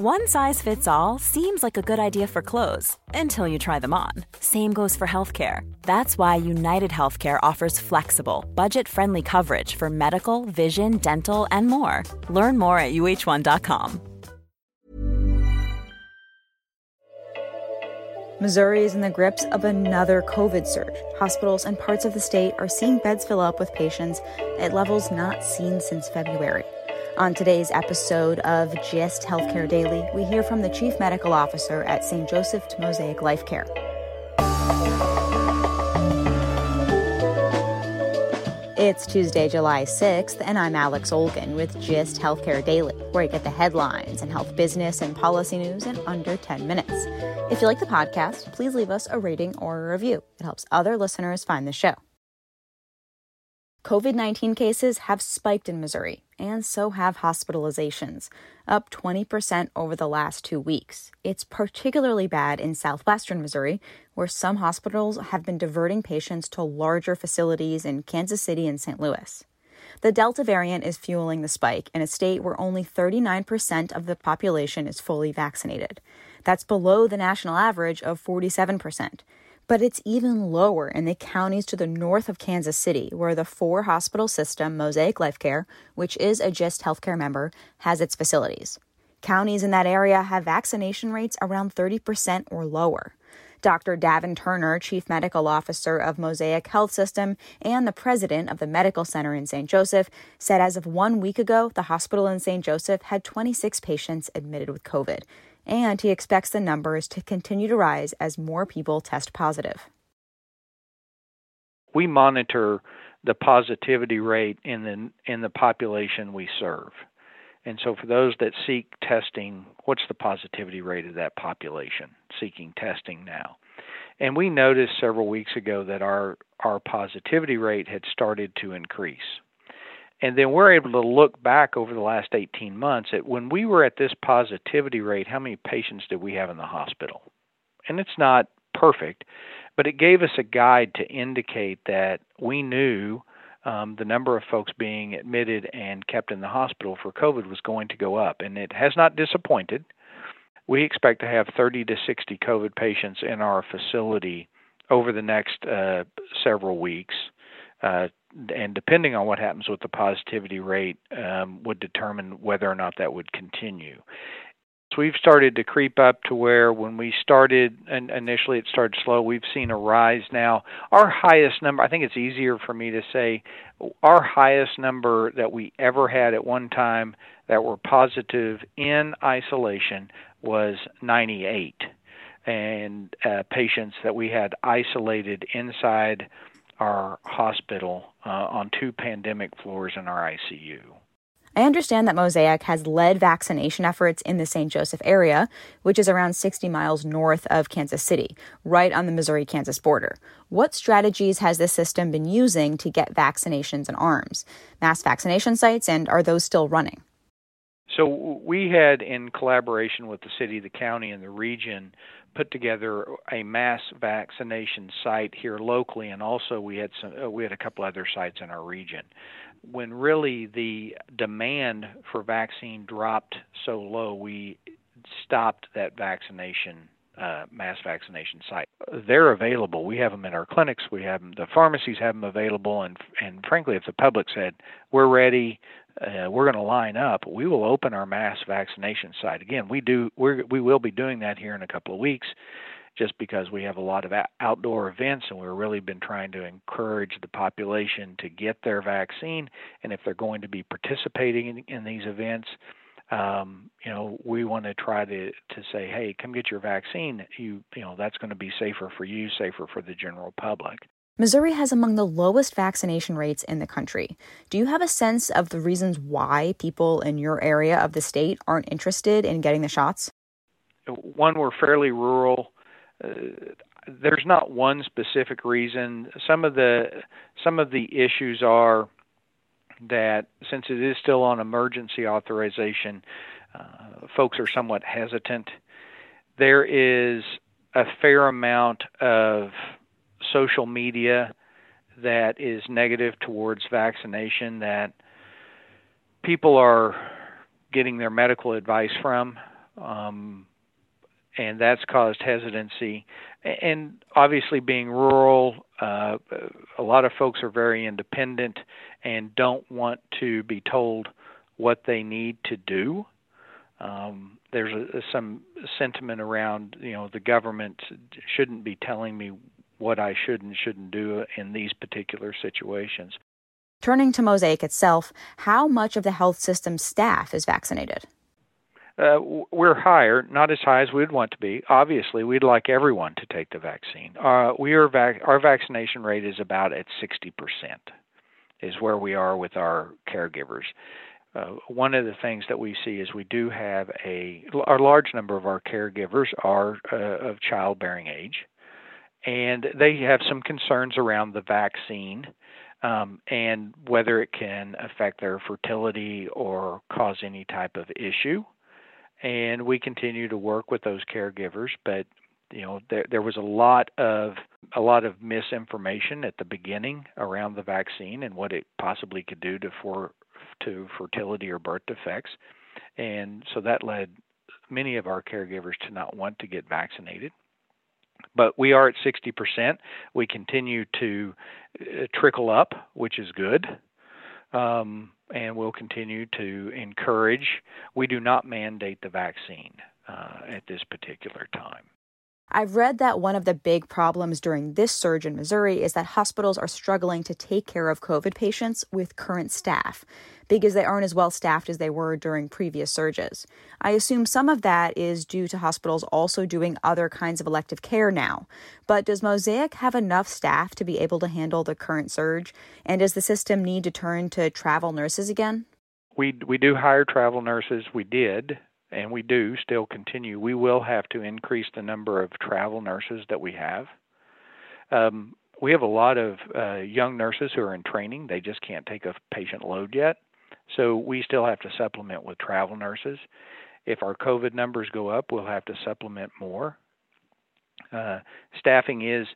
One size fits all seems like a good idea for clothes until you try them on. Same goes for healthcare. That's why United Healthcare offers flexible, budget friendly coverage for medical, vision, dental, and more. Learn more at uhone.com. Missouri is in the grips of another COVID surge. Hospitals and parts of the state are seeing beds fill up with patients at levels not seen since February. On today's episode of GIST Healthcare Daily, we hear from the Chief Medical Officer at St. Joseph Mosaic Life Care. It's Tuesday, July 6th, and I'm Alex Olgin with GIST Healthcare Daily, where I get the headlines and health business and policy news in under 10 minutes. If you like the podcast, please leave us a rating or a review. It helps other listeners find the show. COVID 19 cases have spiked in Missouri, and so have hospitalizations, up 20% over the last two weeks. It's particularly bad in southwestern Missouri, where some hospitals have been diverting patients to larger facilities in Kansas City and St. Louis. The Delta variant is fueling the spike in a state where only 39% of the population is fully vaccinated. That's below the national average of 47% but it's even lower in the counties to the north of Kansas City, where the four hospital system, Mosaic Life Care, which is a GIST healthcare member, has its facilities. Counties in that area have vaccination rates around 30% or lower. Dr. Davin Turner, Chief Medical Officer of Mosaic Health System and the president of the Medical Center in St. Joseph, said as of one week ago, the hospital in St. Joseph had 26 patients admitted with COVID and he expects the numbers to continue to rise as more people test positive. We monitor the positivity rate in the in the population we serve. And so for those that seek testing, what's the positivity rate of that population seeking testing now? And we noticed several weeks ago that our our positivity rate had started to increase. And then we're able to look back over the last 18 months at when we were at this positivity rate, how many patients did we have in the hospital? And it's not perfect, but it gave us a guide to indicate that we knew um, the number of folks being admitted and kept in the hospital for COVID was going to go up. And it has not disappointed. We expect to have 30 to 60 COVID patients in our facility over the next uh, several weeks. Uh, and depending on what happens with the positivity rate, um, would determine whether or not that would continue. So we've started to creep up to where when we started, and initially it started slow, we've seen a rise now. Our highest number, I think it's easier for me to say, our highest number that we ever had at one time that were positive in isolation was 98 and uh, patients that we had isolated inside our hospital uh, on two pandemic floors in our ICU. I understand that Mosaic has led vaccination efforts in the St. Joseph area, which is around 60 miles north of Kansas City, right on the Missouri Kansas border. What strategies has this system been using to get vaccinations in arms? Mass vaccination sites, and are those still running? So, we had, in collaboration with the city, the county, and the region, put together a mass vaccination site here locally, and also we had some uh, we had a couple other sites in our region. When really the demand for vaccine dropped so low, we stopped that vaccination uh, mass vaccination site. They're available. We have them in our clinics. We have them. The pharmacies have them available. And and frankly, if the public said we're ready, uh, we're going to line up, we will open our mass vaccination site again. We do. We we will be doing that here in a couple of weeks. Just because we have a lot of outdoor events and we've really been trying to encourage the population to get their vaccine, and if they're going to be participating in, in these events, um, you know, we want to try to to say, hey, come get your vaccine. You you know, that's going to be safer for you, safer for the general public. Missouri has among the lowest vaccination rates in the country. Do you have a sense of the reasons why people in your area of the state aren't interested in getting the shots? One, we're fairly rural. Uh, there's not one specific reason. Some of the some of the issues are that since it is still on emergency authorization, uh, folks are somewhat hesitant. There is a fair amount of social media that is negative towards vaccination that people are getting their medical advice from, um, and that's caused hesitancy. And obviously, being rural, uh, a lot of folks are very independent and don't want to be told what they need to do. Um, there's a, some sentiment around, you know, the government shouldn't be telling me what I should and shouldn't do in these particular situations. Turning to Mosaic itself, how much of the health system staff is vaccinated? Uh, we're higher, not as high as we'd want to be. Obviously, we'd like everyone to take the vaccine. Uh, we are vac- our vaccination rate is about at 60%, is where we are with our caregivers. Uh, one of the things that we see is we do have a, a large number of our caregivers are uh, of childbearing age, and they have some concerns around the vaccine um, and whether it can affect their fertility or cause any type of issue. And we continue to work with those caregivers, but you know there there was a lot of a lot of misinformation at the beginning around the vaccine and what it possibly could do to for to fertility or birth defects, and so that led many of our caregivers to not want to get vaccinated but we are at 60%. We continue to uh, trickle up, which is good. Um, and we'll continue to encourage. We do not mandate the vaccine uh, at this particular time. I've read that one of the big problems during this surge in Missouri is that hospitals are struggling to take care of COVID patients with current staff because they aren't as well staffed as they were during previous surges. I assume some of that is due to hospitals also doing other kinds of elective care now. But does Mosaic have enough staff to be able to handle the current surge? And does the system need to turn to travel nurses again? We we do hire travel nurses. We did and we do still continue, we will have to increase the number of travel nurses that we have. Um, we have a lot of uh, young nurses who are in training. They just can't take a patient load yet. So we still have to supplement with travel nurses. If our COVID numbers go up, we'll have to supplement more. Uh, staffing is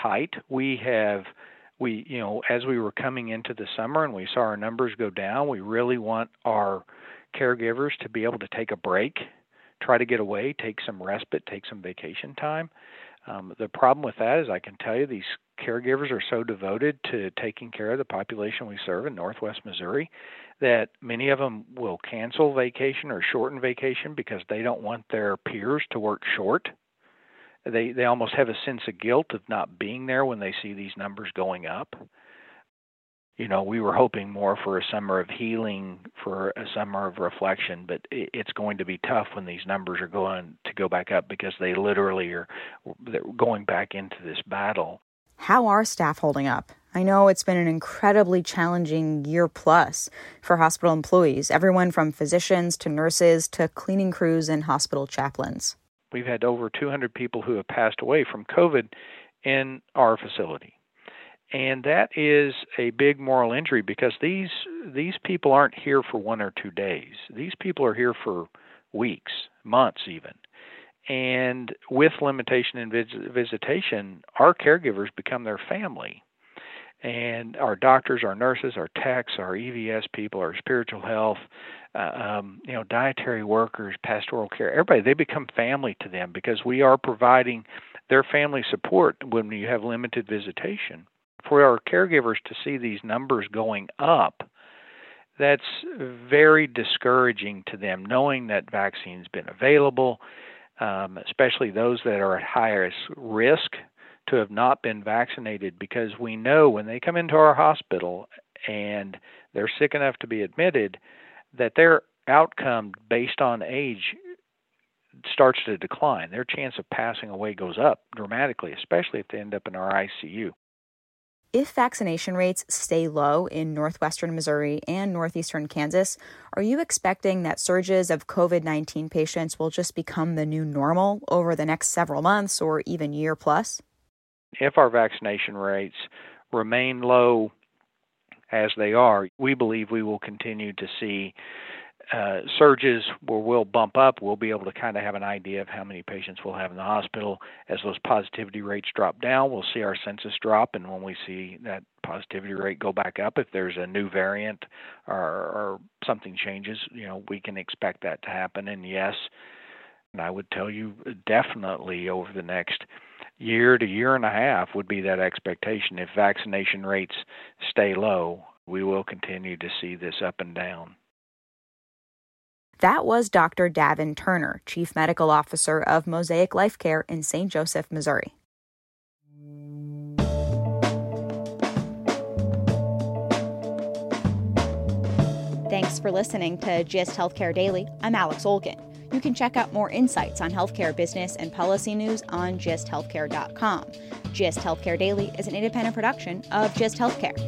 tight. We have we you know as we were coming into the summer and we saw our numbers go down, we really want our caregivers to be able to take a break, try to get away, take some respite, take some vacation time. Um, the problem with that is, I can tell you, these caregivers are so devoted to taking care of the population we serve in Northwest Missouri that many of them will cancel vacation or shorten vacation because they don't want their peers to work short. They they almost have a sense of guilt of not being there when they see these numbers going up you know, we were hoping more for a summer of healing, for a summer of reflection, but it's going to be tough when these numbers are going to go back up because they literally are going back into this battle. How are staff holding up? I know it's been an incredibly challenging year plus for hospital employees, everyone from physicians to nurses to cleaning crews and hospital chaplains. We've had over 200 people who have passed away from COVID in our facility and that is a big moral injury because these these people aren't here for one or two days. These people are here for weeks, months even. And with limitation in vis- visitation, our caregivers become their family. And our doctors, our nurses, our techs, our EVS people, our spiritual health, uh, um, you know, dietary workers, pastoral care, everybody, they become family to them because we are providing their family support when you have limited visitation for our caregivers to see these numbers going up, that's very discouraging to them, knowing that vaccine's been available, um, especially those that are at highest risk to have not been vaccinated, because we know when they come into our hospital and they're sick enough to be admitted, that their outcome based on age starts to decline. Their chance of passing away goes up dramatically, especially if they end up in our ICU. If vaccination rates stay low in northwestern Missouri and northeastern Kansas, are you expecting that surges of COVID 19 patients will just become the new normal over the next several months or even year plus? If our vaccination rates remain low as they are, we believe we will continue to see uh, surges where we'll bump up, we'll be able to kind of have an idea of how many patients we'll have in the hospital. As those positivity rates drop down, we'll see our census drop, and when we see that positivity rate go back up, if there's a new variant or, or something changes, you know, we can expect that to happen. And yes, and I would tell you definitely over the next year to year and a half would be that expectation. If vaccination rates stay low, we will continue to see this up and down. That was Dr. Davin Turner, Chief Medical Officer of Mosaic Life Care in St. Joseph, Missouri. Thanks for listening to GIST Healthcare Daily. I'm Alex Olgin. You can check out more insights on healthcare business and policy news on gisthealthcare.com. GIST Healthcare Daily is an independent production of GIST Healthcare.